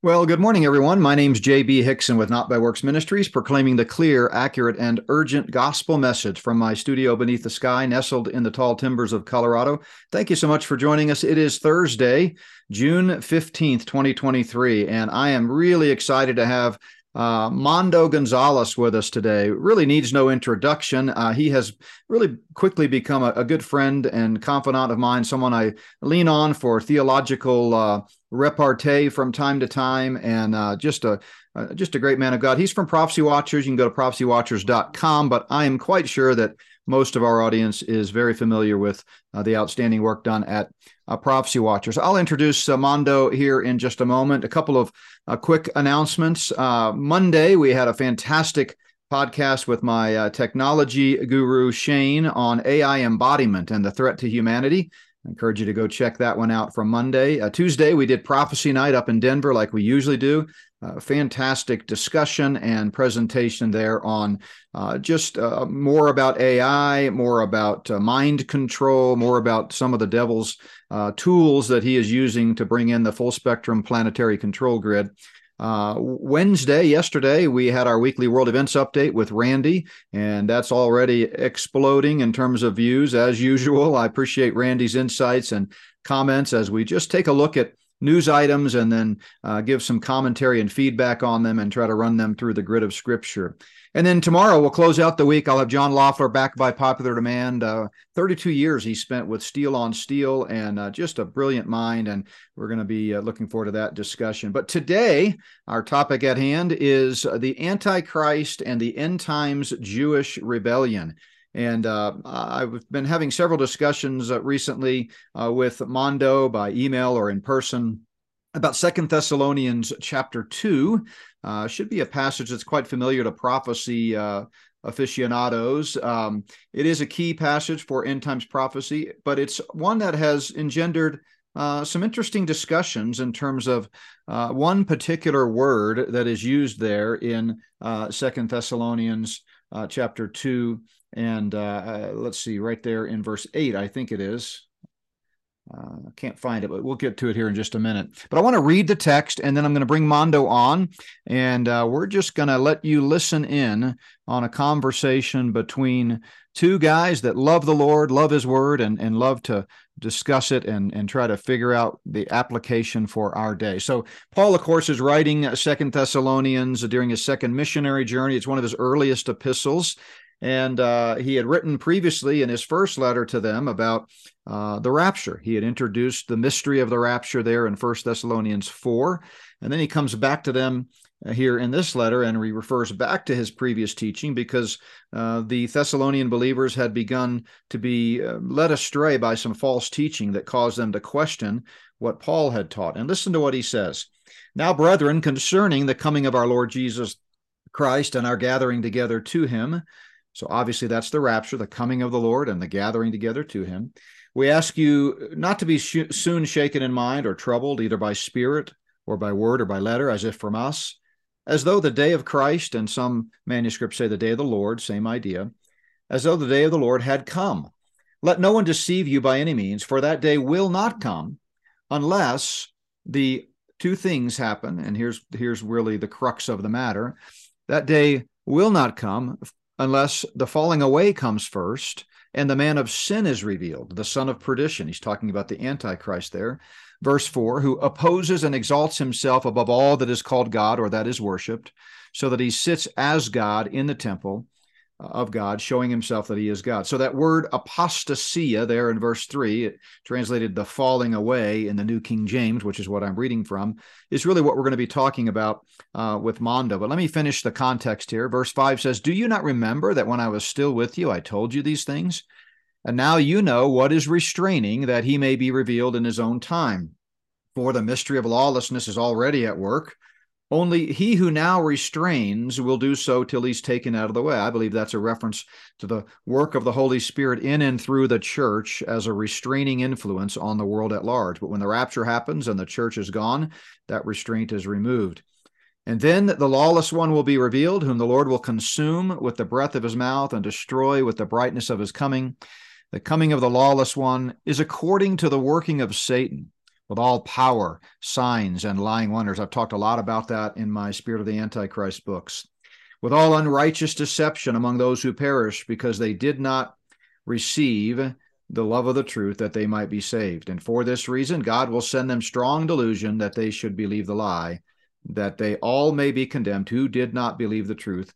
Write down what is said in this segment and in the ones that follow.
Well, good morning, everyone. My name's J.B. Hixson with Not by Works Ministries, proclaiming the clear, accurate, and urgent gospel message from my studio beneath the sky, nestled in the tall timbers of Colorado. Thank you so much for joining us. It is Thursday, June 15th, 2023, and I am really excited to have uh, Mondo Gonzales with us today really needs no introduction. Uh, he has really quickly become a, a, good friend and confidant of mine, someone I lean on for theological uh, repartee from time to time, and uh, just a uh, just a great man of God. He's from Prophecy Watchers. You can go to prophecywatchers.com, but I am quite sure that most of our audience is very familiar with uh, the outstanding work done at uh, Prophecy Watchers. I'll introduce uh, Mondo here in just a moment. A couple of uh, quick announcements. Uh, Monday, we had a fantastic podcast with my uh, technology guru, Shane, on AI embodiment and the threat to humanity. I encourage you to go check that one out from Monday. Tuesday, we did Prophecy Night up in Denver, like we usually do uh, fantastic discussion and presentation there on uh, just uh, more about AI, more about uh, mind control, more about some of the devil's uh, tools that he is using to bring in the full spectrum planetary control grid. Uh, Wednesday, yesterday, we had our weekly world events update with Randy, and that's already exploding in terms of views as usual. I appreciate Randy's insights and comments as we just take a look at news items and then uh, give some commentary and feedback on them and try to run them through the grid of scripture. And then tomorrow we'll close out the week. I'll have John Loeffler back by popular demand. Uh, 32 years he spent with Steel on Steel and uh, just a brilliant mind. And we're going to be uh, looking forward to that discussion. But today, our topic at hand is the Antichrist and the end times Jewish rebellion. And uh, I've been having several discussions uh, recently uh, with Mondo by email or in person about Second Thessalonians chapter two. Uh, should be a passage that's quite familiar to prophecy uh, aficionados. Um, it is a key passage for end times prophecy, but it's one that has engendered uh, some interesting discussions in terms of uh, one particular word that is used there in uh, Second Thessalonians chapter two and uh, uh, let's see, right there in verse 8, I think it is. Uh, I can't find it, but we'll get to it here in just a minute. But I want to read the text, and then I'm going to bring Mondo on, and uh, we're just going to let you listen in on a conversation between two guys that love the Lord, love His Word, and and love to discuss it and and try to figure out the application for our day. So Paul, of course, is writing Second Thessalonians during his second missionary journey. It's one of his earliest epistles, and uh, he had written previously in his first letter to them about uh, the rapture. He had introduced the mystery of the rapture there in First Thessalonians 4. And then he comes back to them uh, here in this letter and he refers back to his previous teaching because uh, the Thessalonian believers had begun to be uh, led astray by some false teaching that caused them to question what Paul had taught. And listen to what he says. Now, brethren, concerning the coming of our Lord Jesus Christ and our gathering together to him, so obviously, that's the rapture, the coming of the Lord, and the gathering together to him. We ask you not to be sh- soon shaken in mind or troubled, either by spirit or by word or by letter, as if from us, as though the day of Christ, and some manuscripts say the day of the Lord, same idea, as though the day of the Lord had come. Let no one deceive you by any means, for that day will not come unless the two things happen. And here's here's really the crux of the matter. That day will not come unless the falling away comes first and the man of sin is revealed, the son of perdition. He's talking about the Antichrist there. Verse 4 who opposes and exalts himself above all that is called God or that is worshiped, so that he sits as God in the temple of God, showing himself that he is God. So that word apostasia there in verse 3, it translated the falling away in the New King James, which is what I'm reading from, is really what we're going to be talking about uh, with Mondo. But let me finish the context here. Verse 5 says, Do you not remember that when I was still with you, I told you these things? And now you know what is restraining that he may be revealed in his own time. For the mystery of lawlessness is already at work only he who now restrains will do so till he's taken out of the way. I believe that's a reference to the work of the Holy Spirit in and through the church as a restraining influence on the world at large. But when the rapture happens and the church is gone, that restraint is removed. And then the lawless one will be revealed, whom the Lord will consume with the breath of his mouth and destroy with the brightness of his coming. The coming of the lawless one is according to the working of Satan with all power, signs, and lying wonders. I've talked a lot about that in my Spirit of the Antichrist books. With all unrighteous deception among those who perish, because they did not receive the love of the truth that they might be saved. And for this reason, God will send them strong delusion that they should believe the lie, that they all may be condemned who did not believe the truth,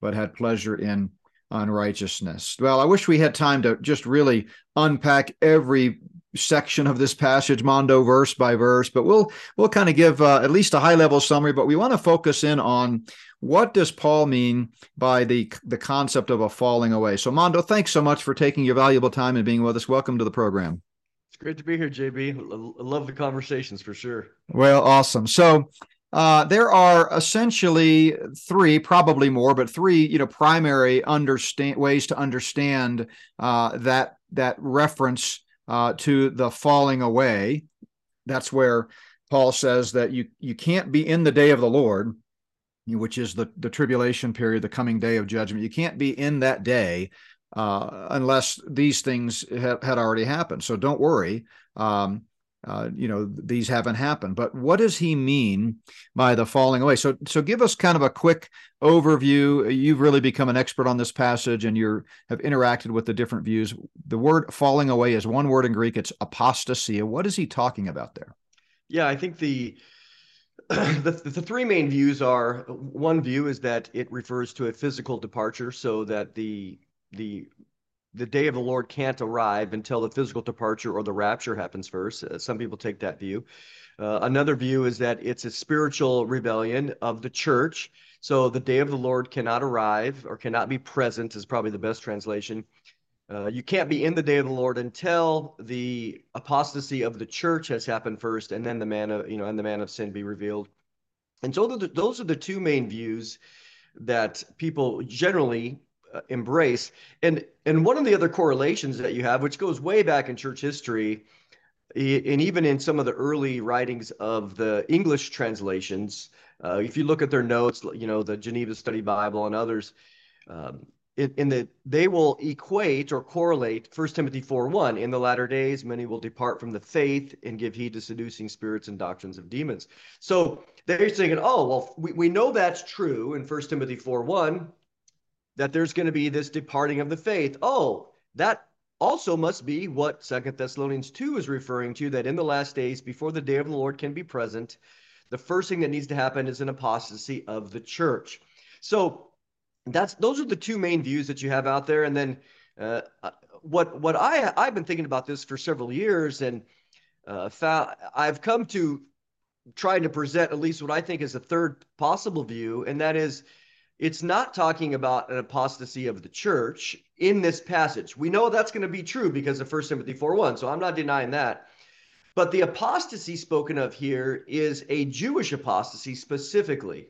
but had pleasure in unrighteousness. Well, I wish we had time to just really unpack every section of this passage mondo verse by verse but we'll we'll kind of give uh, at least a high level summary but we want to focus in on what does paul mean by the the concept of a falling away. So mondo thanks so much for taking your valuable time and being with us. Welcome to the program. It's great to be here jb I love the conversations for sure. Well awesome. So uh, there are essentially three, probably more, but three, you know, primary understand ways to understand uh, that that reference uh, to the falling away. That's where Paul says that you you can't be in the day of the Lord, which is the the tribulation period, the coming day of judgment. You can't be in that day uh, unless these things ha- had already happened. So don't worry. Um, uh, you know these haven't happened. But what does he mean by the falling away? So so give us kind of a quick overview. You've really become an expert on this passage and you have interacted with the different views. The word falling away is one word in greek. It's apostasia. What is he talking about there? Yeah i think the the, the three main views are one view is that it refers to a physical departure so that the the the day of the Lord can't arrive until the physical departure or the rapture happens first. Uh, some people take that view. Uh, another view is that it's a spiritual rebellion of the church. So the day of the Lord cannot arrive or cannot be present, is probably the best translation. Uh, you can't be in the day of the Lord until the apostasy of the church has happened first, and then the man of you know, and the man of sin be revealed. And so the, those are the two main views that people generally embrace. And and one of the other correlations that you have, which goes way back in church history, and even in some of the early writings of the English translations, uh, if you look at their notes, you know the Geneva Study Bible and others, um, in, the they will equate or correlate 1 Timothy 4:1. In the latter days, many will depart from the faith and give heed to seducing spirits and doctrines of demons. So they're saying, oh well, we, we know that's true in 1 Timothy 4:1 that there's going to be this departing of the faith. Oh, that also must be what Second Thessalonians 2 is referring to that in the last days, before the day of the Lord can be present, the first thing that needs to happen is an apostasy of the church. So that's those are the two main views that you have out there. And then uh, uh what what I I've been thinking about this for several years, and uh, I've come to trying to present at least what I think is a third possible view, and that is it's not talking about an apostasy of the church in this passage. We know that's going to be true because of 1 Timothy 4:1, so I'm not denying that. But the apostasy spoken of here is a Jewish apostasy specifically,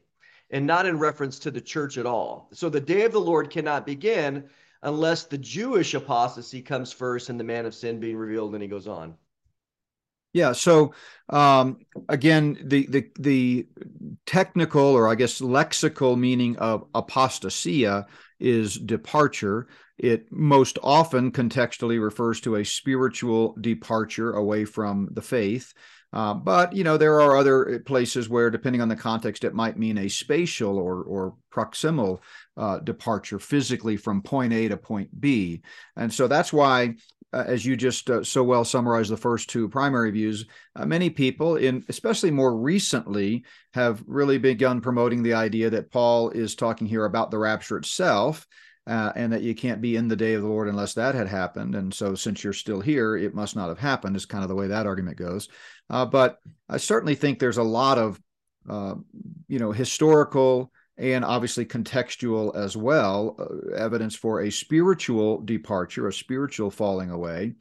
and not in reference to the church at all. So the day of the Lord cannot begin unless the Jewish apostasy comes first and the man of sin being revealed, and he goes on. Yeah. So um, again, the the the technical or I guess lexical meaning of apostasia is departure. It most often contextually refers to a spiritual departure away from the faith. Uh, but you know there are other places where, depending on the context, it might mean a spatial or or proximal uh, departure physically from point A to point B, and so that's why uh, as you just uh, so well summarized the first two primary views, uh, many people, in especially more recently, have really begun promoting the idea that Paul is talking here about the rapture itself. Uh, and that you can't be in the day of the Lord unless that had happened. And so, since you're still here, it must not have happened, is kind of the way that argument goes. Uh, but I certainly think there's a lot of, uh, you know, historical and obviously contextual as well, uh, evidence for a spiritual departure, a spiritual falling away.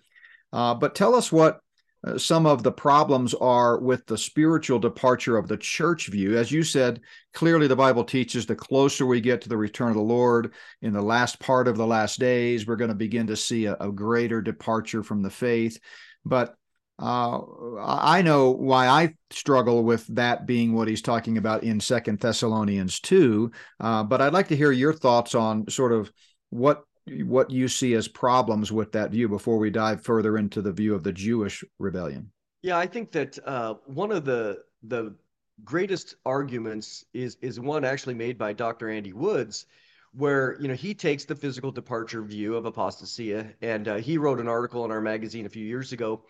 Uh, but tell us what uh, some of the problems are with the spiritual departure of the church view. As you said, clearly the Bible teaches the closer we get to the return of the Lord in the last part of the last days, we're going to begin to see a, a greater departure from the faith. But uh, I know why I struggle with that being what he's talking about in Second Thessalonians two. Uh, but I'd like to hear your thoughts on sort of what what you see as problems with that view before we dive further into the view of the Jewish rebellion. Yeah, I think that uh, one of the the greatest arguments is is one actually made by Dr. Andy Woods, where you know he takes the physical departure view of apostasia, and uh, he wrote an article in our magazine a few years ago.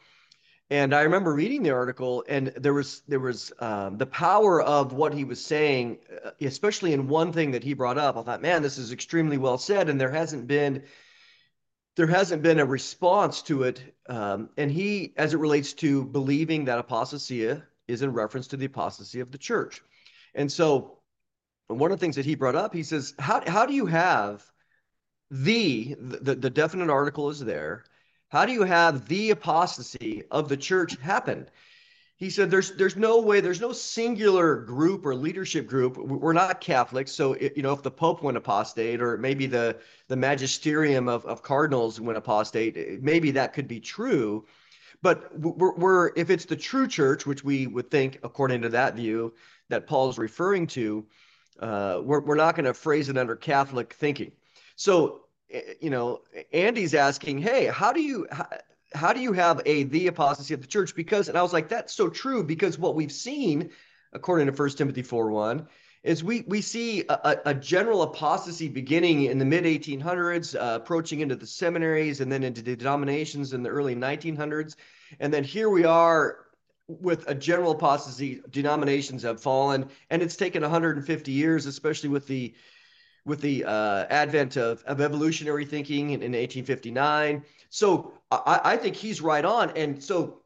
And I remember reading the article, and there was there was um, the power of what he was saying, uh, especially in one thing that he brought up. I thought, man, this is extremely well said, and there hasn't been there hasn't been a response to it. Um, and he, as it relates to believing that apostasia is in reference to the apostasy of the church. And so, one of the things that he brought up, he says, how, how do you have the, the, the definite article is there. How do you have the apostasy of the church happen? he said there's there's no way there's no singular group or leadership group. We're not catholics so it, you know if the pope went apostate or maybe the the magisterium of, of cardinals went apostate maybe that could be true. But we're, we're if it's the true church which we would think according to that view that paul's referring to uh, we're, we're not going to phrase it under catholic thinking. So you know andy's asking hey how do you how, how do you have a the apostasy of the church? Because, and I was like, that's so true because what we've seen, according to First Timothy 4 1, is we we see a, a general apostasy beginning in the mid 1800s, uh, approaching into the seminaries and then into the denominations in the early 1900s, and then here we are with a general apostasy. Denominations have fallen, and it's taken 150 years, especially with the with the uh, advent of, of evolutionary thinking in, in 1859. So I, I, think he's right on. And so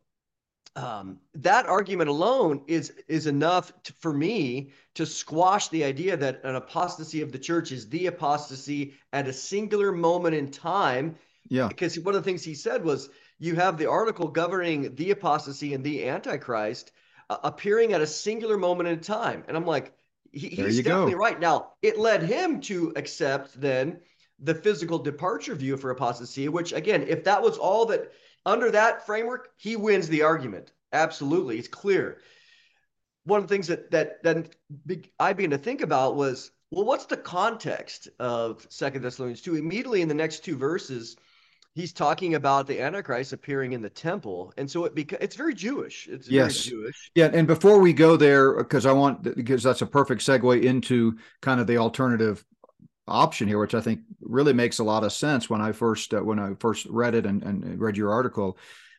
um, that argument alone is is enough to, for me to squash the idea that an apostasy of the church is the apostasy at a singular moment in time. Yeah. Because one of the things he said was you have the article governing the apostasy and the antichrist uh, appearing at a singular moment in time. And I'm like, he, he's definitely go. right. Now, it led him to accept then the physical departure view for apostasy, which again, if that was all that under that framework, he wins the argument. Absolutely. It's clear. One of the things that that then I began to think about was, well, what's the context of Second Thessalonians 2? Immediately in the next two verses, he's talking about the Antichrist appearing in the temple, and so it beca- it's very Jewish. It's yes. very Jewish. Yeah, and before we go there, because I want because that's a perfect segue into kind of the alternative option here, which I think really makes a lot of sense when I first uh, when I first read it and, and read your article.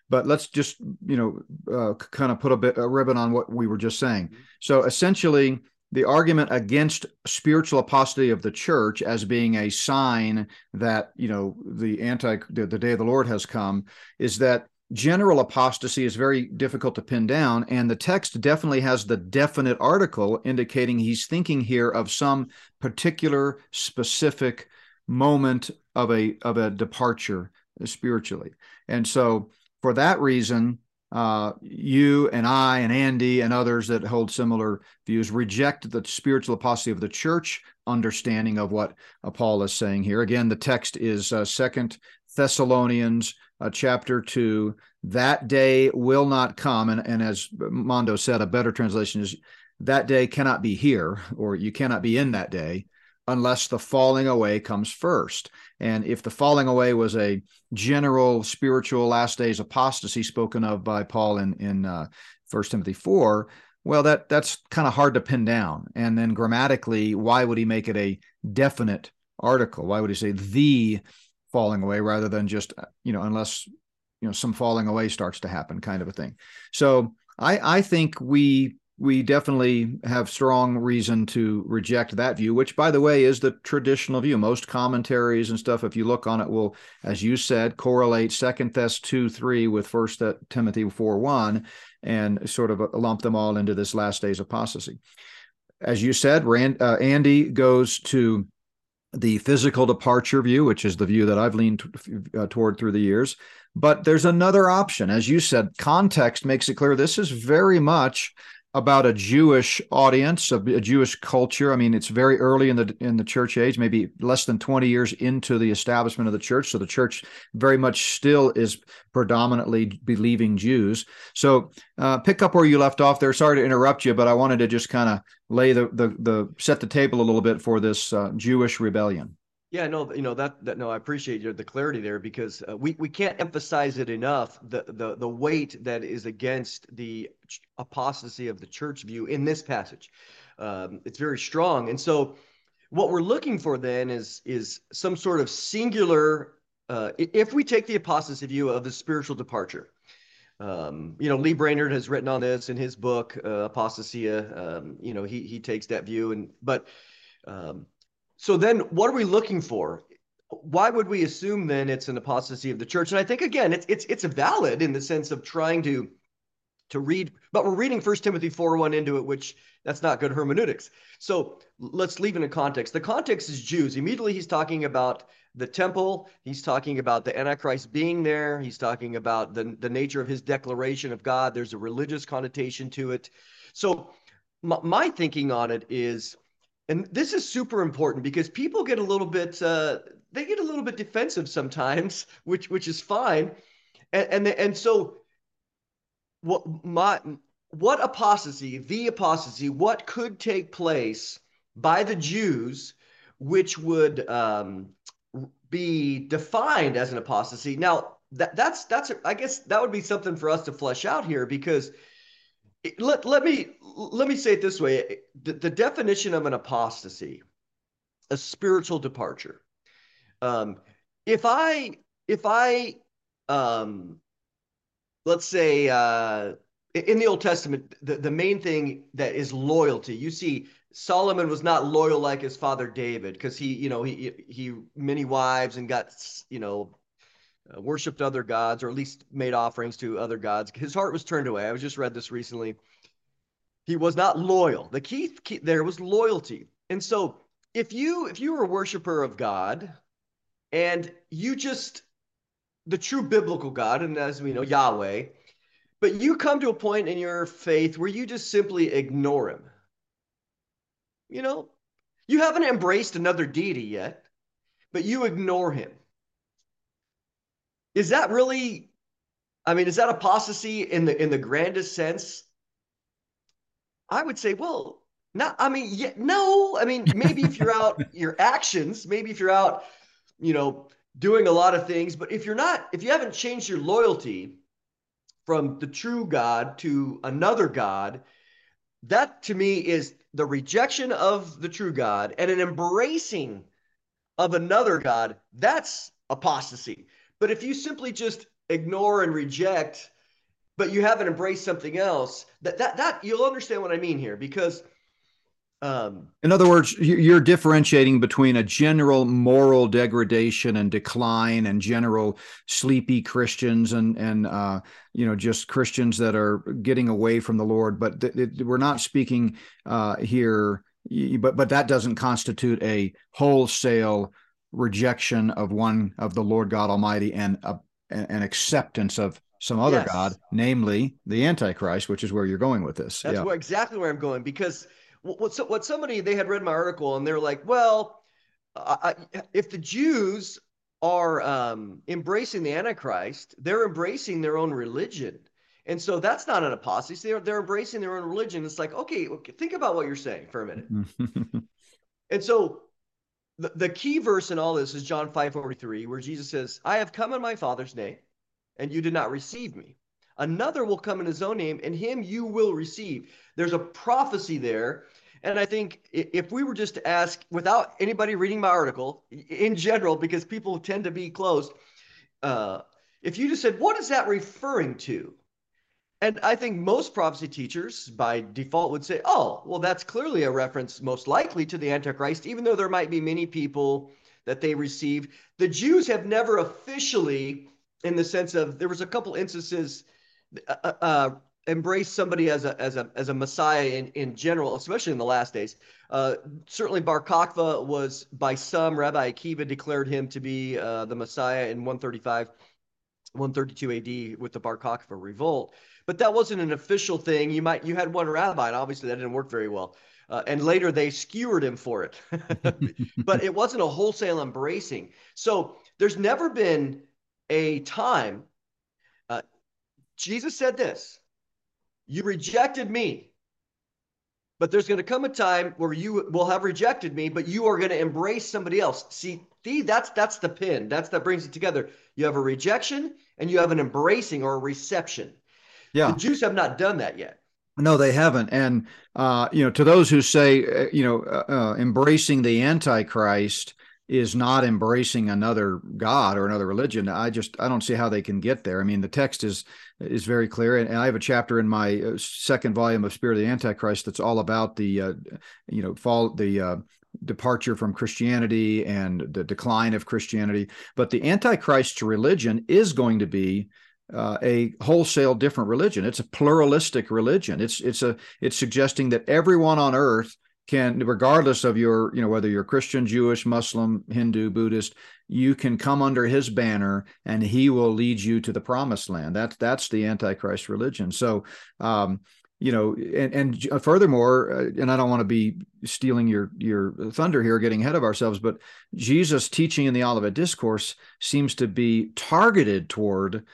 But let's just you know uh, kind of put a bit a ribbon on what we were just saying. Mm-hmm. So essentially, the argument against spiritual apostasy of the church as being a sign that you know the anti the, the day of the lord has come is that general apostasy is very difficult to pin down. And the text definitely has the definite article indicating he's thinking here of some particular specific moment of a of a departure spiritually. And so for that reason uh, you and I and Andy and others that hold similar views reject the spiritual apostasy of the church understanding of what uh, Paul is saying here. Again, the text is uh, Second Thessalonians uh, chapter two. That day will not come, and, and as Mondo said, a better translation is that day cannot be here, or you cannot be in that day unless the falling away comes first. And if the falling away was a general spiritual last days apostasy spoken of by Paul in in uh, Timothy four, well, that that's kind of hard to pin down. And then grammatically, why would he make it a definite article? Why would he say the falling away rather than just you know unless you know some falling away starts to happen kind of a thing. So I I think we we definitely have strong reason to reject that view, which, by the way, is the traditional view. Most commentaries and stuff, if you look on it, will, as you said, correlate Second Thess two three with First Timothy four one, and sort of lump them all into this last days apostasy. As you said, Rand, uh, Andy goes to the physical departure view, which is the view that I've leaned uh, toward through the years. But there's another option. As you said, context makes it clear this is very much about a Jewish audience, a, a, Jewish culture. I mean, it's very early in the in the church age, maybe less than 20 years into the establishment of the church. So the church very much still is predominantly believing Jews. So uh, pick up where you left off there. Sorry to interrupt you, but I wanted to just kind of lay the, the the set the table a little bit for this uh, Jewish rebellion. Yeah, no, you know that that no, I appreciate your the clarity there because uh, we we can't emphasize it enough the the the weight that is against the apostasy of the church view in this passage. Um, it's very strong, and so what we're looking for then is is some sort of singular. Uh, if we take the apostasy view of the spiritual departure, um, you know, Lee Brainard has written on this in his book, uh, Apostasia. Um, you know, he he takes that view, and but um, so then, what are we looking for? Why would we assume then it's an apostasy of the church? And I think again, it's it's it's valid in the sense of trying to to read, but we're reading First Timothy 4 1 into it, which that's not good hermeneutics. So let's leave it in context. The context is Jews. Immediately, he's talking about the temple. He's talking about the Antichrist being there. He's talking about the, the nature of his declaration of God. There's a religious connotation to it. So my, my thinking on it is and this is super important because people get a little bit uh, they get a little bit defensive sometimes, which which is fine, and and, and so what my what apostasy, the apostasy, what could take place by the Jews, which would um, be defined as an apostasy. Now that that's that's I guess that would be something for us to flesh out here because let, let me let me say it this way. The, the definition of an apostasy a spiritual departure. Um, if i if i um, let's say uh, in the old testament the, the main thing that is loyalty you see solomon was not loyal like his father david because he you know he he many wives and got you know uh, worshipped other gods or at least made offerings to other gods. His heart was turned away. I was just read this recently. He was not loyal. The key, key there was loyalty. And so if you if you were a worshiper of God and you just the true biblical God, and as we know, Yahweh, but you come to a point in your faith where you just simply ignore him. You know, you haven't embraced another deity yet, but you ignore him is that really I mean, is that apostasy in the in the grandest sense? I would say, well, not I mean, yeah, no. I mean, maybe if you're out your actions, maybe if you're out, you know, doing a lot of things, but if you're not, if you haven't changed your loyalty from the true God to another God, that to me is the rejection of the true God and an embracing of another God. That's apostasy. But if you simply just ignore and reject, but you haven't embraced something else, that that that you'll understand what I mean here because um, in other words, you're differentiating between a general moral degradation and decline, and general sleepy Christians, and and uh, you know just Christians that are getting away from the Lord. But th- th- we're not speaking uh, here. But but that doesn't constitute a wholesale rejection of one of the Lord God Almighty and a, an acceptance of some other yes. God, namely the Antichrist, which is where you're going with this. That's yeah. where, exactly where I'm going because what what somebody they had read my article and they're like, well, I, if the Jews are um, embracing the Antichrist, they're embracing their own religion. And so that's not an apostasy. They're, they're embracing their own religion. It's like, okay, think about what you're saying for a minute. and so the, the key verse in all this is John 5 43, where Jesus says, I have come in my Father's name, and you did not receive me. Another will come in his own name, and him you will receive. There's a prophecy there. And I think if we were just to ask, without anybody reading my article in general, because people tend to be closed, uh, if you just said, what is that referring to? And I think most prophecy teachers by default would say, oh, well, that's clearly a reference most likely to the Antichrist, even though there might be many people that they receive. The Jews have never officially, in the sense of there was a couple instances, uh, uh, uh embraced somebody as a as a as a Messiah in, in general, especially in the last days. Uh, certainly, Bar Kokhba was by some Rabbi Akiva declared him to be uh, the Messiah in 135, 132 AD with the Bar Kokhba revolt but that wasn't an official thing. You might you had one rabbi, and obviously that didn't work very well. Uh, and later they skewered him for it, but it wasn't a wholesale embracing. So there's never been a time. Uh, Jesus said this: "You rejected me, but there's going to come a time where you will have rejected me, but you are going to embrace somebody else. See, see, that's that's the pin. That's that brings it together. You have a rejection and you have an embracing or a reception. Yeah. The Jews have not done that yet. No, they haven't. And uh, you know, to those who say, uh, you know, uh, uh, embracing the Antichrist is not embracing another god or another religion i just i don't see how they can get there i mean the text is is very clear and i have a chapter in my uh, second volume of spirit of the antichrist that's all about the uh, you know fall the uh, departure from christianity and the decline of christianity but the antichrist's religion is going to be uh, a wholesale different religion. It's a pluralistic religion. It's it's a it's suggesting that everyone on earth can regardless of your you know whether you're christian jewish muslim hindu buddhist you can come under his banner and he will lead you to the promised land that's that's the antichrist religion so um you know and, and furthermore uh, and i don't want to be stealing your your thunder here getting ahead of ourselves but jesus teaching in the olivet discourse seems to be targeted toward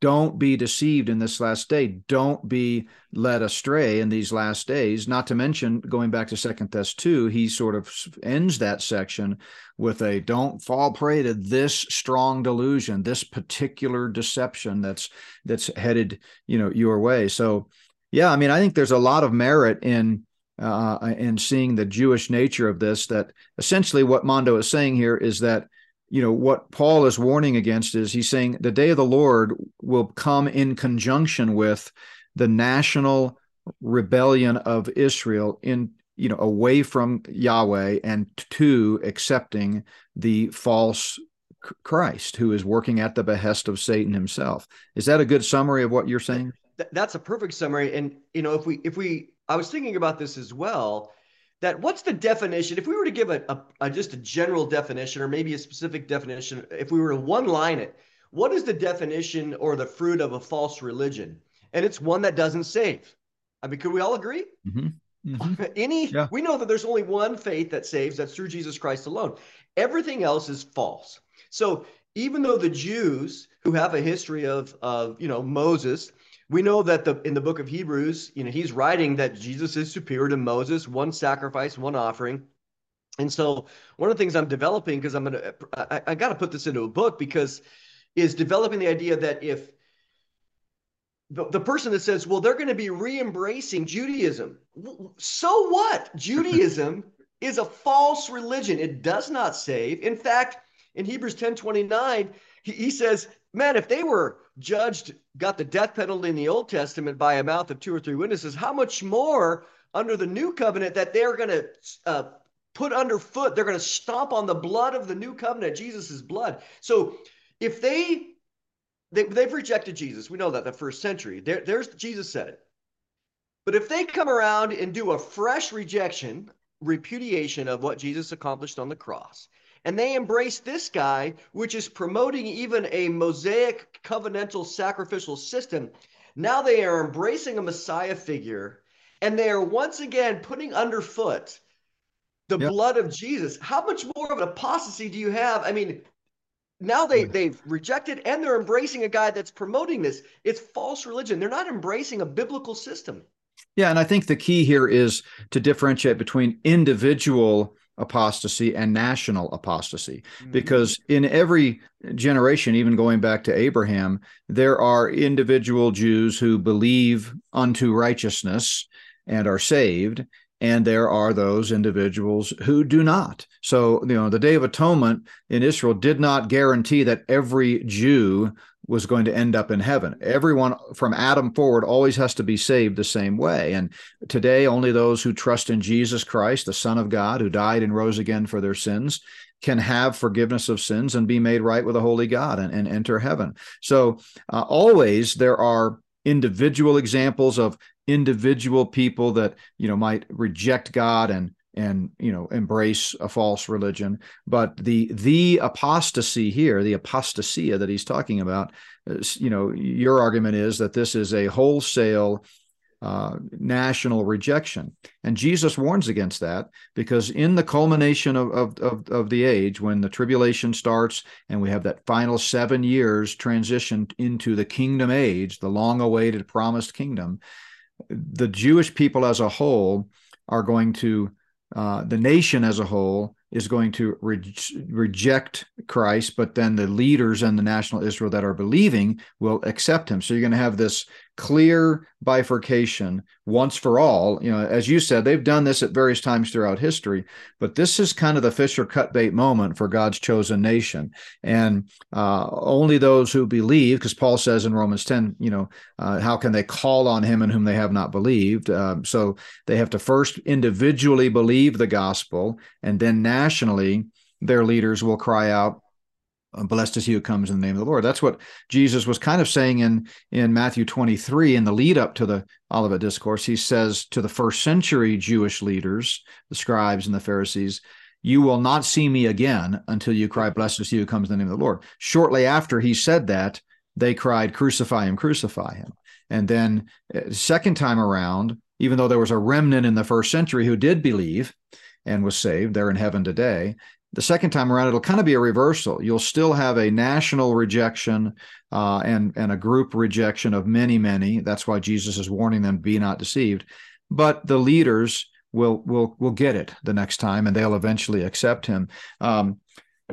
don't be deceived in this last day. Don't be led astray in these last days. Not to mention going back to second thess 2 he sort of ends that section with a don't fall prey to this strong delusion this particular deception that's that's headed you know your way. So yeah i mean i think there's a lot of merit in uh, in seeing the jewish nature of this that essentially what mondo is saying here is that you know what paul is warning against is he's saying the day of the lord will come in conjunction with the national rebellion of israel in you know away from yahweh and to accepting the false christ who is working at the behest of satan himself. Is that a good summary of what you're saying? That's a perfect summary. And you know if we if we i was thinking about this as well that what's the definition if we were to give a, a, a, just a general definition or maybe a specific definition if we were to one line it what is the definition or the fruit of a false religion and it's one that doesn't save i mean could we all agree mm-hmm. Mm-hmm. any yeah. we know that there's only one faith that saves that's through jesus christ alone everything else is false so even though the jews who have a history of of you know moses we know that the in the book of Hebrews, you know, he's writing that Jesus is superior to Moses, one sacrifice, one offering. And so one of the things I'm developing, because I'm gonna I, I gotta put this into a book because is developing the idea that if the, the person that says, well, they're going to be re-embracing Judaism. So what? Judaism is a false religion. It does not save. In fact, in Hebrews 10 29, he, he says, man, if they were judged, got the death penalty in the Old Testament by a mouth of two or three witnesses, how much more under the new covenant that they're going to uh, put underfoot, they're going to stomp on the blood of the new covenant, Jesus' blood. So if they, they they've rejected Jesus, we know that the first century. There, there's Jesus said it. But if they come around and do a fresh rejection, repudiation of what Jesus accomplished on the cross, and they embrace this guy, which is promoting even a Mosaic covenantal sacrificial system. Now they are embracing a Messiah figure and they are once again putting underfoot the yep. blood of Jesus. How much more of an apostasy do you have? I mean, now they mm. they've rejected and they're embracing a guy that's promoting this. It's false religion. They're not embracing a biblical system. Yeah, and I think the key here is to differentiate between individual apostasy and national apostasy mm-hmm. because in every generation even going back to Abraham there are individual Jews who believe unto righteousness and are saved and there are those individuals who do not so you know the day of atonement in Israel did not guarantee that every Jew was going to end up in heaven. Everyone from Adam forward always has to be saved the same way. And today, only those who trust in Jesus Christ, the Son of God, who died and rose again for their sins, can have forgiveness of sins and be made right with a holy God and, and enter heaven. So, uh, always there are individual examples of individual people that you know might reject God and and you know embrace a false religion. But the the apostasy here the apostasia that he's talking about is, you know your argument is that this is a wholesale uh, national rejection. And jesus warns against that because in the culmination of, of, of, of the age when the tribulation starts and we have that final seven years transition into the kingdom age the long awaited promised kingdom the jewish people as a whole are going to uh, the nation as a whole is going to re- reject Christ, but then the leaders and the national Israel that are believing will accept him. So you're going to have this clear bifurcation once for all. You know, as you said, they've done this at various times throughout history, but this is kind of the Fisher cut bait moment for God's chosen nation. And uh, only those who believe, because Paul says in Romans 10, you know, uh, how can they call on him in whom they have not believed? Uh, so they have to first individually believe the gospel, and then nationally, their leaders will cry out, blessed is he who comes in the name of the Lord. That's what Jesus was kind of saying in in Matthew 23 in the lead up to the Olivet discourse. He says to the first century Jewish leaders, the scribes and the Pharisees, "You will not see me again until you cry, blessed is he who comes in the name of the Lord." Shortly after he said that, they cried, "Crucify him, crucify him." And then uh, second time around, even though there was a remnant in the first century who did believe and was saved, they're in heaven today the second time around, it'll kind of be a reversal. You'll still have a national rejection uh, and and a group rejection of many, many. That's why Jesus is warning them, "Be not deceived." But the leaders will will will get it the next time, and they'll eventually accept him. Um,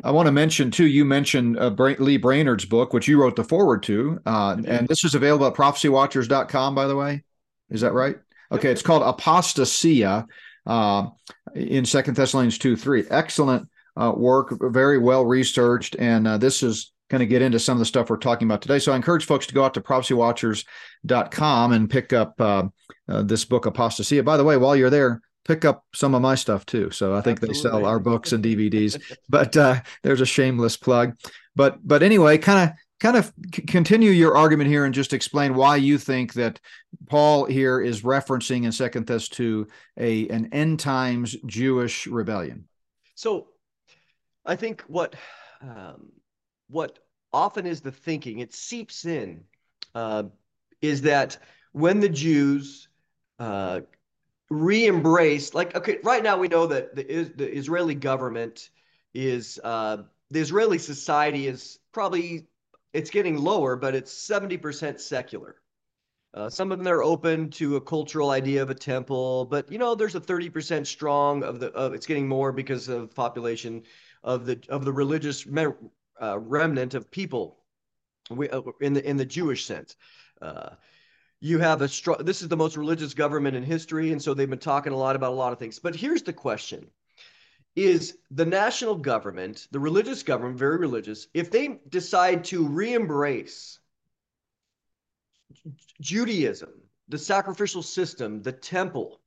I want to mention too. You mentioned uh, Bra- Lee Brainard's book, which you wrote the forward to, uh, and this is available at prophecywatchers.com. By the way, is that right? Okay, it's called Apostasia uh, in Second Thessalonians two three. Excellent uh, work, very well researched. And uh, this is going to get into some of the stuff we're talking about today. So I encourage folks to go out to prophecywatchers.com and pick up uh, uh, this book, Apostasia. By the way, while you're there, pick up some of my stuff too. So I think Absolutely. they sell our books and DVDs, but uh, there's a shameless plug. But but anyway, kind of kind of c- continue your argument here and just explain why you think that Paul here is referencing in Second Thess to a an end times Jewish rebellion. So I think what um, what often is the thinking, it seeps in, uh, is that when the Jews uh, re-embrace, like okay, right now we know that the, the Israeli government is uh, the Israeli society is probably it's getting lower, but it's seventy percent secular. Uh, some of them are open to a cultural idea of a temple, but you know, there's a 30% strong of the, of, it's getting more because of population of the of the religious uh, remnant of people we, uh, in the in the Jewish sense. Uh, you have a strong. This is the most religious government in history, and so they've been talking a lot about a lot of things. But here's the question: Is the national government, the religious government, very religious, if they decide to re-embrace Judaism, the sacrificial system, the temple,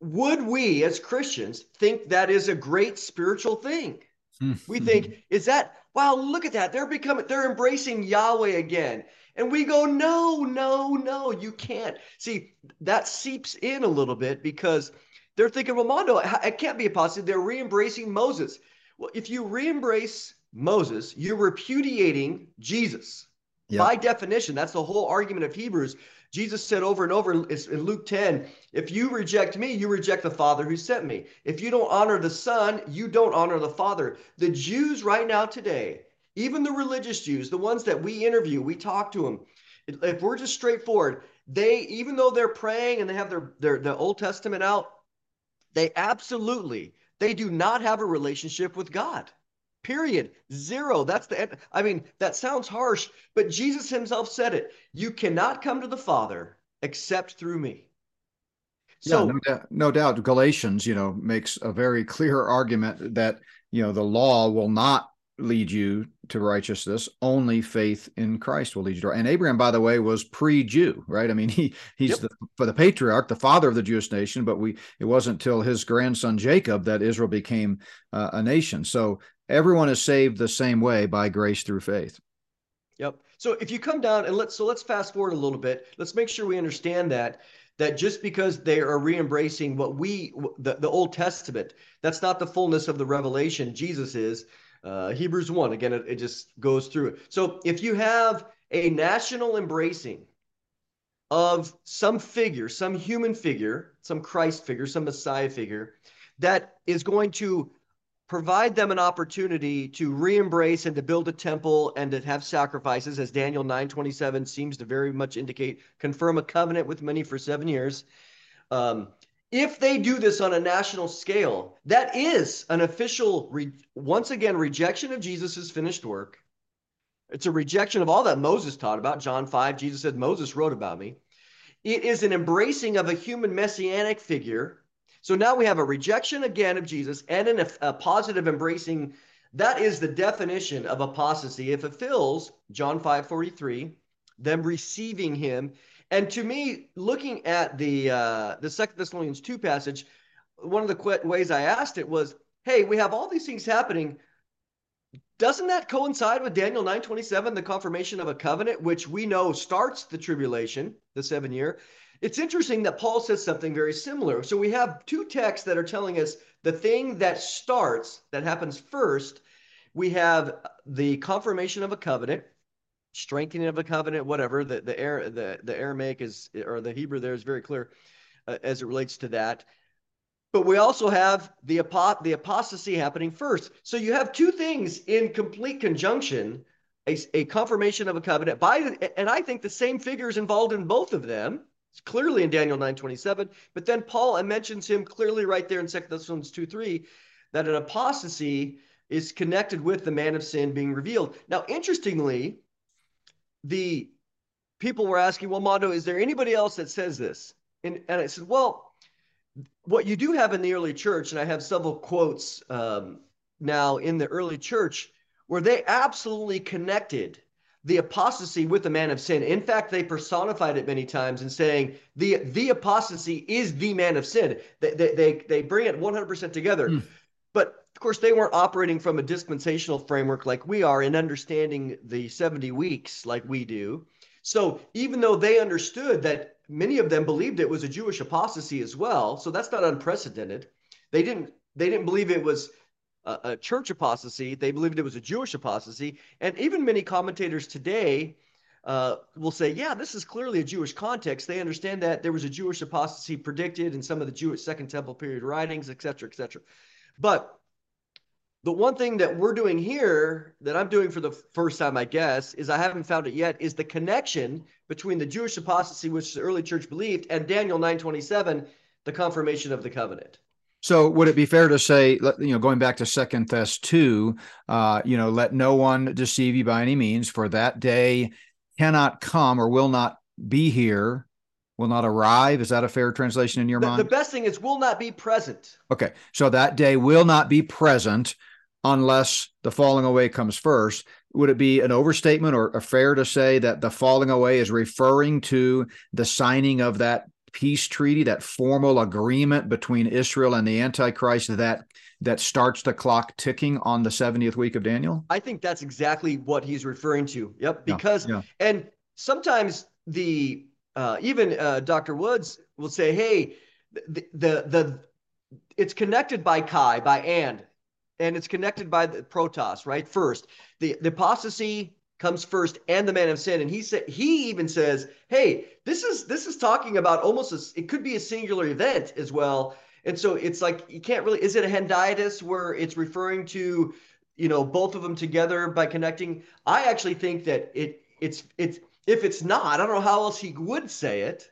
would we as Christians think that is a great spiritual thing? Hmm. we think, is that, wow, look at that. They're becoming, they're embracing Yahweh again. And we go, no, no, no, you can't. See, that seeps in a little bit because they're thinking, well, Mondo, it can't be a positive. They're re embracing Moses. Well, if you re embrace Moses, you're repudiating Jesus. Yep. By definition, that's the whole argument of Hebrews. Jesus said over and over in Luke 10, if you reject me, you reject the Father who sent me. If you don't honor the Son, you don't honor the Father. The Jews right now today, even the religious Jews, the ones that we interview, we talk to them. If we're just straightforward, they, even though they're praying and they have their, their the Old Testament out, they absolutely, they do not have a relationship with God. Period. Zero. That's the end. I mean, that sounds harsh, but Jesus himself said it. You cannot come to the Father except through me. So, yeah, no, doubt, no doubt Galatians, you know, makes a very clear argument that, you know, the law will not lead you to righteousness. Only faith in Christ will lead you to. And Abraham, by the way, was pre-Jew, right? I mean, he he's yep. the, for the patriarch, the father of the Jewish nation. But we it wasn't till his grandson Jacob that Israel became uh, a nation. So everyone is saved the same way by grace through faith. Yep. So if you come down and let's so let's fast forward a little bit. Let's make sure we understand that that just because they are re-embracing what we the, the Old Testament, that's not the fullness of the revelation. Jesus is. Uh, Hebrews 1, again, it, it just goes through it. So if you have a national embracing of some figure, some human figure, some Christ figure, some Messiah figure, that is going to provide them an opportunity to re-embrace and to build a temple and to have sacrifices as daniel 927 seems to very much indicate confirm a covenant with many for seven years um, if they do this on a national scale, that is an official, re- once again, rejection of Jesus's finished work. It's a rejection of all that Moses taught about. John 5, Jesus said, Moses wrote about me. It is an embracing of a human messianic figure. So now we have a rejection again of Jesus and an, a positive embracing. That is the definition of apostasy. It fulfills John 5 43, them receiving him and to me, looking at the uh, the Second Thessalonians two passage, one of the qu- ways I asked it was, "Hey, we have all these things happening. Doesn't that coincide with Daniel nine twenty seven, the confirmation of a covenant, which we know starts the tribulation, the seven year?" It's interesting that Paul says something very similar. So we have two texts that are telling us the thing that starts, that happens first. We have the confirmation of a covenant, strengthening of a covenant, whatever. The the the the Aramaic is or the Hebrew there is very clear uh, as it relates to that. But we also have the apo- the apostasy happening first. So you have two things in complete conjunction: a, a confirmation of a covenant by, and I think the same figure is involved in both of them. It's clearly in Daniel nine twenty seven. But then Paul mentions him clearly right there in Second Thessalonians two three, that an apostasy is connected with the man of sin being revealed. Now, interestingly, the people were asking, well, Mondo, is there anybody else that says this? And, and I said, well, what you do have in the early church, and I have several quotes um, now in the early church where they absolutely connected the apostasy with the man of sin. In fact, they personified it many times in saying the the apostasy is the man of sin. They they they, they bring it 100% together. Mm. But of course, they weren't operating from a dispensational framework like we are in understanding the 70 weeks like we do. So even though they understood that many of them believed it was a Jewish apostasy as well, so that's not unprecedented. They didn't they didn't believe it was a, a church apostasy. They believed it was a Jewish apostasy. And even many commentators today uh, will say, yeah, this is clearly a Jewish context. They understand that there was a Jewish apostasy predicted in some of the Jewish Second Temple period writings, et cetera, et cetera. But the one thing that we're doing here that I'm doing for the first time, I guess, is I haven't found it yet, is the connection between the Jewish apostasy, which the early church believed, and Daniel 927, the confirmation of the covenant. So would it be fair to say, you know, going back to Second Thess two, uh, you know, let no one deceive you by any means, for that day cannot come or will not be here will not arrive. Is that a fair translation in your the, mind? The best thing is will not be present. Okay. So that day will not be present unless the falling away comes first. Would it be an overstatement or fair to say that the falling away is referring to the signing of that peace treaty, that formal agreement between Israel and the Antichrist that that starts the clock ticking on the 70th week of Daniel? I think that's exactly what he's referring to. Yep. Because yeah, yeah. and sometimes the uh, even uh, Dr. Woods will say, "Hey, the, the the it's connected by kai by and, and it's connected by the protos right first. The the apostasy comes first, and the man of sin. And he said he even says, "Hey, this is this is talking about almost a, it could be a singular event as well." And so it's like you can't really. Is it a hendiadys where it's referring to you know both of them together by connecting? I actually think that it it's it's if it's not, I don't know how else he would say it.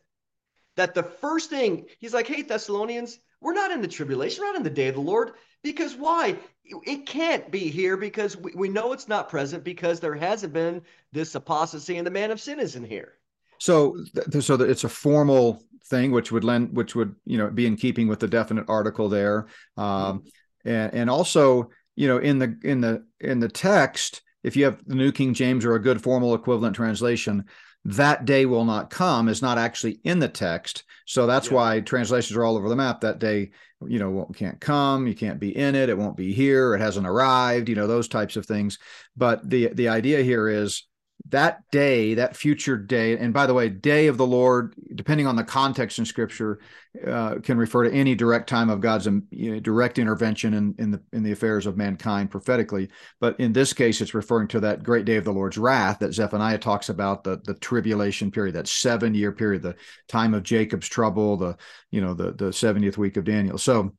That the first thing he's like, hey, Thessalonians, we're not in the tribulation, we're not in the day of the Lord. Because why? It can't be here because we, we know it's not present because there hasn't been this apostasy and the man of sin isn't here. So, so that it's a formal thing, which would lend, which would you know be in keeping with the definite article there, um, mm-hmm. and and also you know in the in the in the text, if you have the New King James or a good formal equivalent translation, that day will not come is not actually in the text. So that's yeah. why translations are all over the map. That day, you know, can't come, you can't be in it, it won't be here, it hasn't arrived, you know, those types of things. But the the idea here is that day, that future day, and by the way, day of the Lord, depending on the context in Scripture, uh, can refer to any direct time of God's um, you know, direct intervention in, in the in the affairs of mankind prophetically. But in this case, it's referring to that great day of the Lord's wrath that Zephaniah talks about, the the tribulation period, that seven year period, the time of Jacob's trouble, the you know the the seventieth week of Daniel. So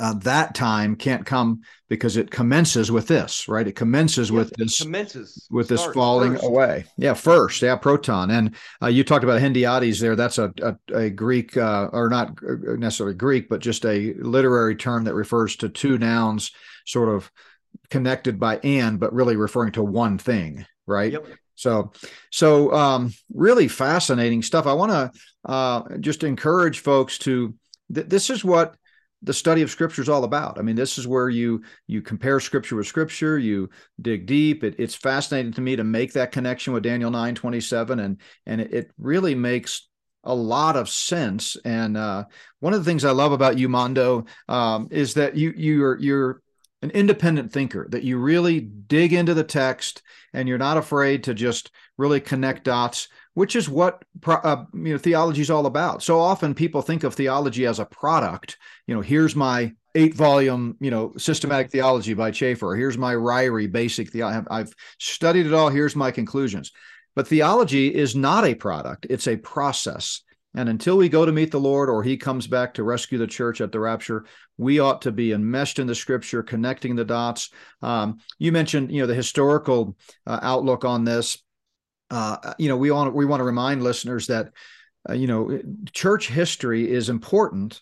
uh, that time can't come because it commences with this, right? It commences with this commences with this falling first. away. Yeah, first, yeah, proton. And uh, you talked about hendiadys there. That's a a, a Greek uh, or not necessarily Greek, but just a literary term that refers to two nouns, sort of connected by and, but really referring to one thing, right? Yep. So, so um, really fascinating stuff. I want to uh, just encourage folks to. Th- this is what the study of scripture is all about. I mean, this is where you you compare scripture with scripture, you dig deep. It, it's fascinating to me to make that connection with Daniel 9 27, and and it, it really makes a lot of sense. And uh, one of the things I love about you, Mondo, um, is that you you're you're an independent thinker, that you really dig into the text and you're not afraid to just really connect dots which is what uh, you know theology is all about. So often people think of theology as a product. You know, here's my eight volume you know systematic theology by Chafer. Here's my Ryrie basic theology. I've studied it all. Here's my conclusions. But theology is not a product; it's a process. And until we go to meet the Lord or he comes back to rescue the church at the rapture, we ought to be enmeshed in the scripture, connecting the dots. Um, you mentioned, you know, the historical uh, outlook on this uh, you know, we want we want to remind listeners that uh, you know church history is important,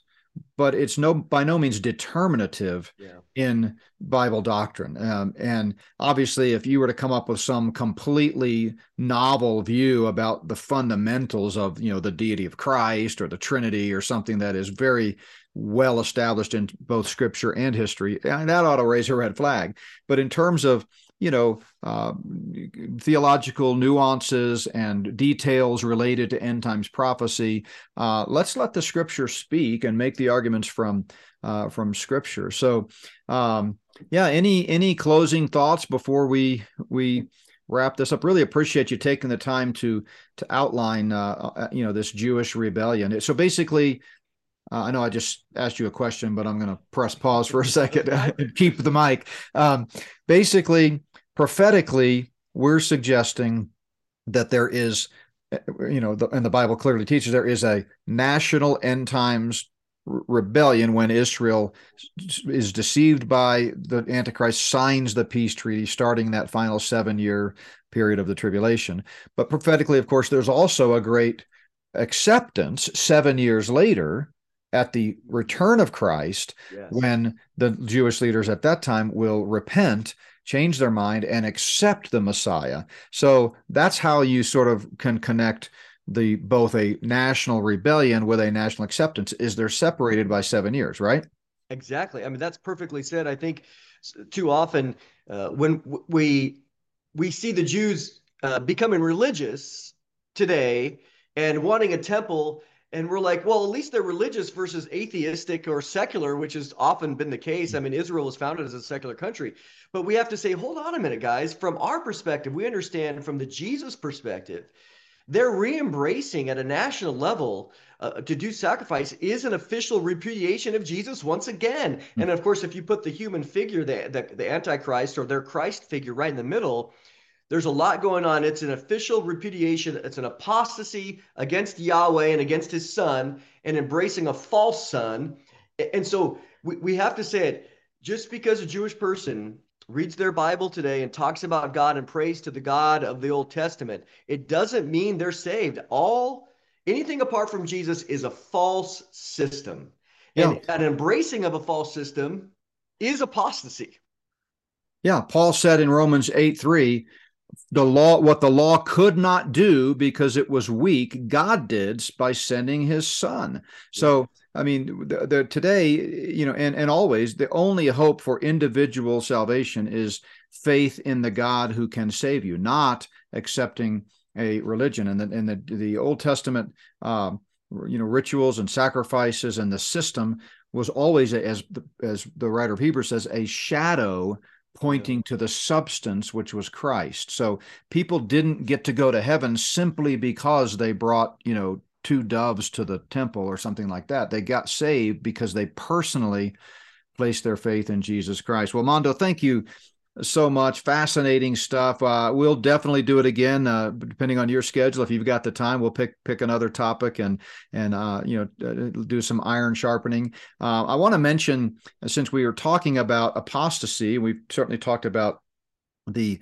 but it's no by no means determinative yeah. in Bible doctrine. Um, and obviously, if you were to come up with some completely novel view about the fundamentals of you know the deity of Christ or the Trinity or something that is very well established in both Scripture and history, and that ought to raise a red flag. But in terms of you know, uh, theological nuances and details related to end times prophecy. Uh, let's let the Scripture speak and make the arguments from uh, from Scripture. So, um, yeah, any any closing thoughts before we we wrap this up? Really appreciate you taking the time to to outline, uh, uh, you know, this Jewish rebellion. So basically. Uh, I know I just asked you a question, but I'm going to press pause for a second and keep the mic. Um, basically, prophetically, we're suggesting that there is, you know, the, and the Bible clearly teaches there is a national end times rebellion when Israel is deceived by the Antichrist, signs the peace treaty, starting that final seven year period of the tribulation. But prophetically, of course, there's also a great acceptance seven years later at the return of Christ yes. when the Jewish leaders at that time will repent change their mind and accept the Messiah. So that's how you sort of can connect the both a national rebellion with a national acceptance is they're separated by 7 years, right? Exactly. I mean that's perfectly said. I think too often uh, when we we see the Jews uh, becoming religious today and wanting a temple and we're like, well, at least they're religious versus atheistic or secular, which has often been the case. I mean, Israel was founded as a secular country. But we have to say, hold on a minute, guys. From our perspective, we understand from the Jesus perspective, they're re-embracing at a national level uh, to do sacrifice is an official repudiation of Jesus once again. Mm-hmm. And of course, if you put the human figure, the, the, the Antichrist or their Christ figure right in the middle, there's a lot going on. It's an official repudiation, it's an apostasy against Yahweh and against his son, and embracing a false son. And so we, we have to say it just because a Jewish person reads their Bible today and talks about God and prays to the God of the Old Testament, it doesn't mean they're saved. All anything apart from Jesus is a false system. Yeah. And an embracing of a false system is apostasy. Yeah, Paul said in Romans 8 3, the law what the law could not do because it was weak god did by sending his son. So i mean the, the, today you know and and always the only hope for individual salvation is faith in the god who can save you not accepting a religion. And the, and the, the old testament um, you know rituals and sacrifices and the system was always as as the writer of hebrews says a shadow pointing to the substance which was Christ. So people didn't get to go to heaven simply because they brought, you know, two doves to the temple or something like that. They got saved because they personally placed their faith in Jesus Christ. Well, Mondo, thank you so much. Fascinating stuff. Uh, we'll definitely do it again, uh, depending on your schedule. If you've got the time, we'll pick pick another topic and and uh, you know uh, do some iron sharpening. Uh, I want to mention since we were talking about apostasy, we've certainly talked about the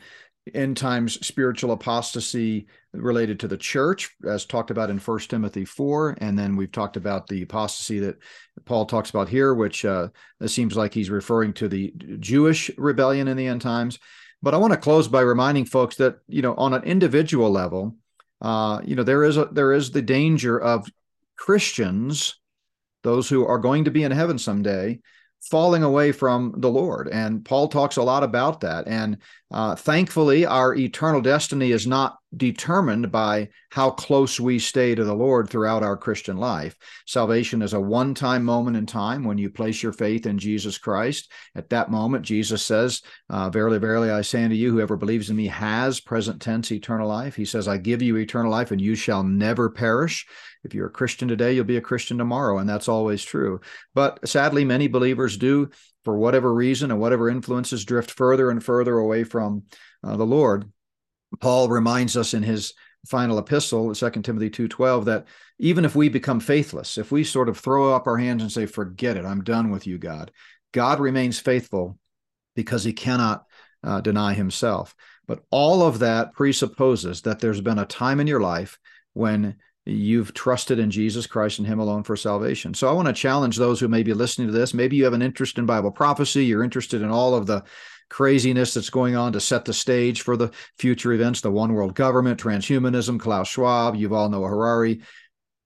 end times spiritual apostasy related to the church as talked about in First timothy 4 and then we've talked about the apostasy that paul talks about here which uh, seems like he's referring to the jewish rebellion in the end times. But i want to close by reminding folks that you know on an individual level uh, you know there is a there is the danger of christians those who are going to be in heaven someday falling away from the Lord. And Paul talks a lot about that. And uh, thankfully, our eternal destiny is not determined by how close we stay to the Lord throughout our Christian life. Salvation is a one time moment in time when you place your faith in Jesus Christ. At that moment, Jesus says, uh, Verily, verily, I say unto you, whoever believes in me has present tense eternal life. He says, I give you eternal life, and you shall never perish. If you're a Christian today, you'll be a Christian tomorrow, and that's always true. But sadly, many believers do, for whatever reason and whatever influences, drift further and further away from uh, the Lord. Paul reminds us in his final epistle, 2 Timothy 2:12, that even if we become faithless, if we sort of throw up our hands and say, "Forget it, I'm done with you, God," God remains faithful because He cannot uh, deny Himself. But all of that presupposes that there's been a time in your life when you've trusted in Jesus Christ and Him alone for salvation. So I want to challenge those who may be listening to this. Maybe you have an interest in Bible prophecy, you're interested in all of the craziness that's going on to set the stage for the future events the one world government, transhumanism, Klaus Schwab, Yuval Noah Harari.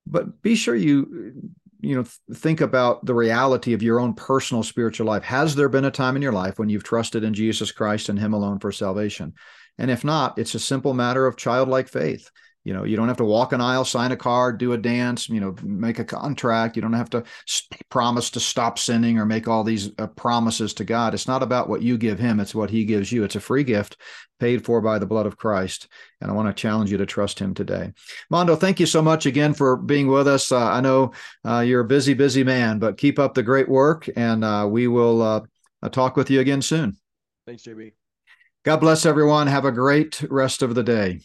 But be sure you you know think about the reality of your own personal spiritual life has there been a time in your life when you've trusted in jesus christ and him alone for salvation and if not it's a simple matter of childlike faith you know you don't have to walk an aisle sign a card do a dance you know make a contract. You don't have to promise to stop sinning or make all these uh, promises to god. It's not about what you give him it's what he gives you. It's a free gift paid for by the blood of christ and i want to challenge you to trust him today. Mondo thank you so much again for being with us. Uh, i know uh, you're a busy busy man but keep up the great work and uh, we will uh, talk with you again soon. Thanks jb god bless everyone. Have a great rest of the day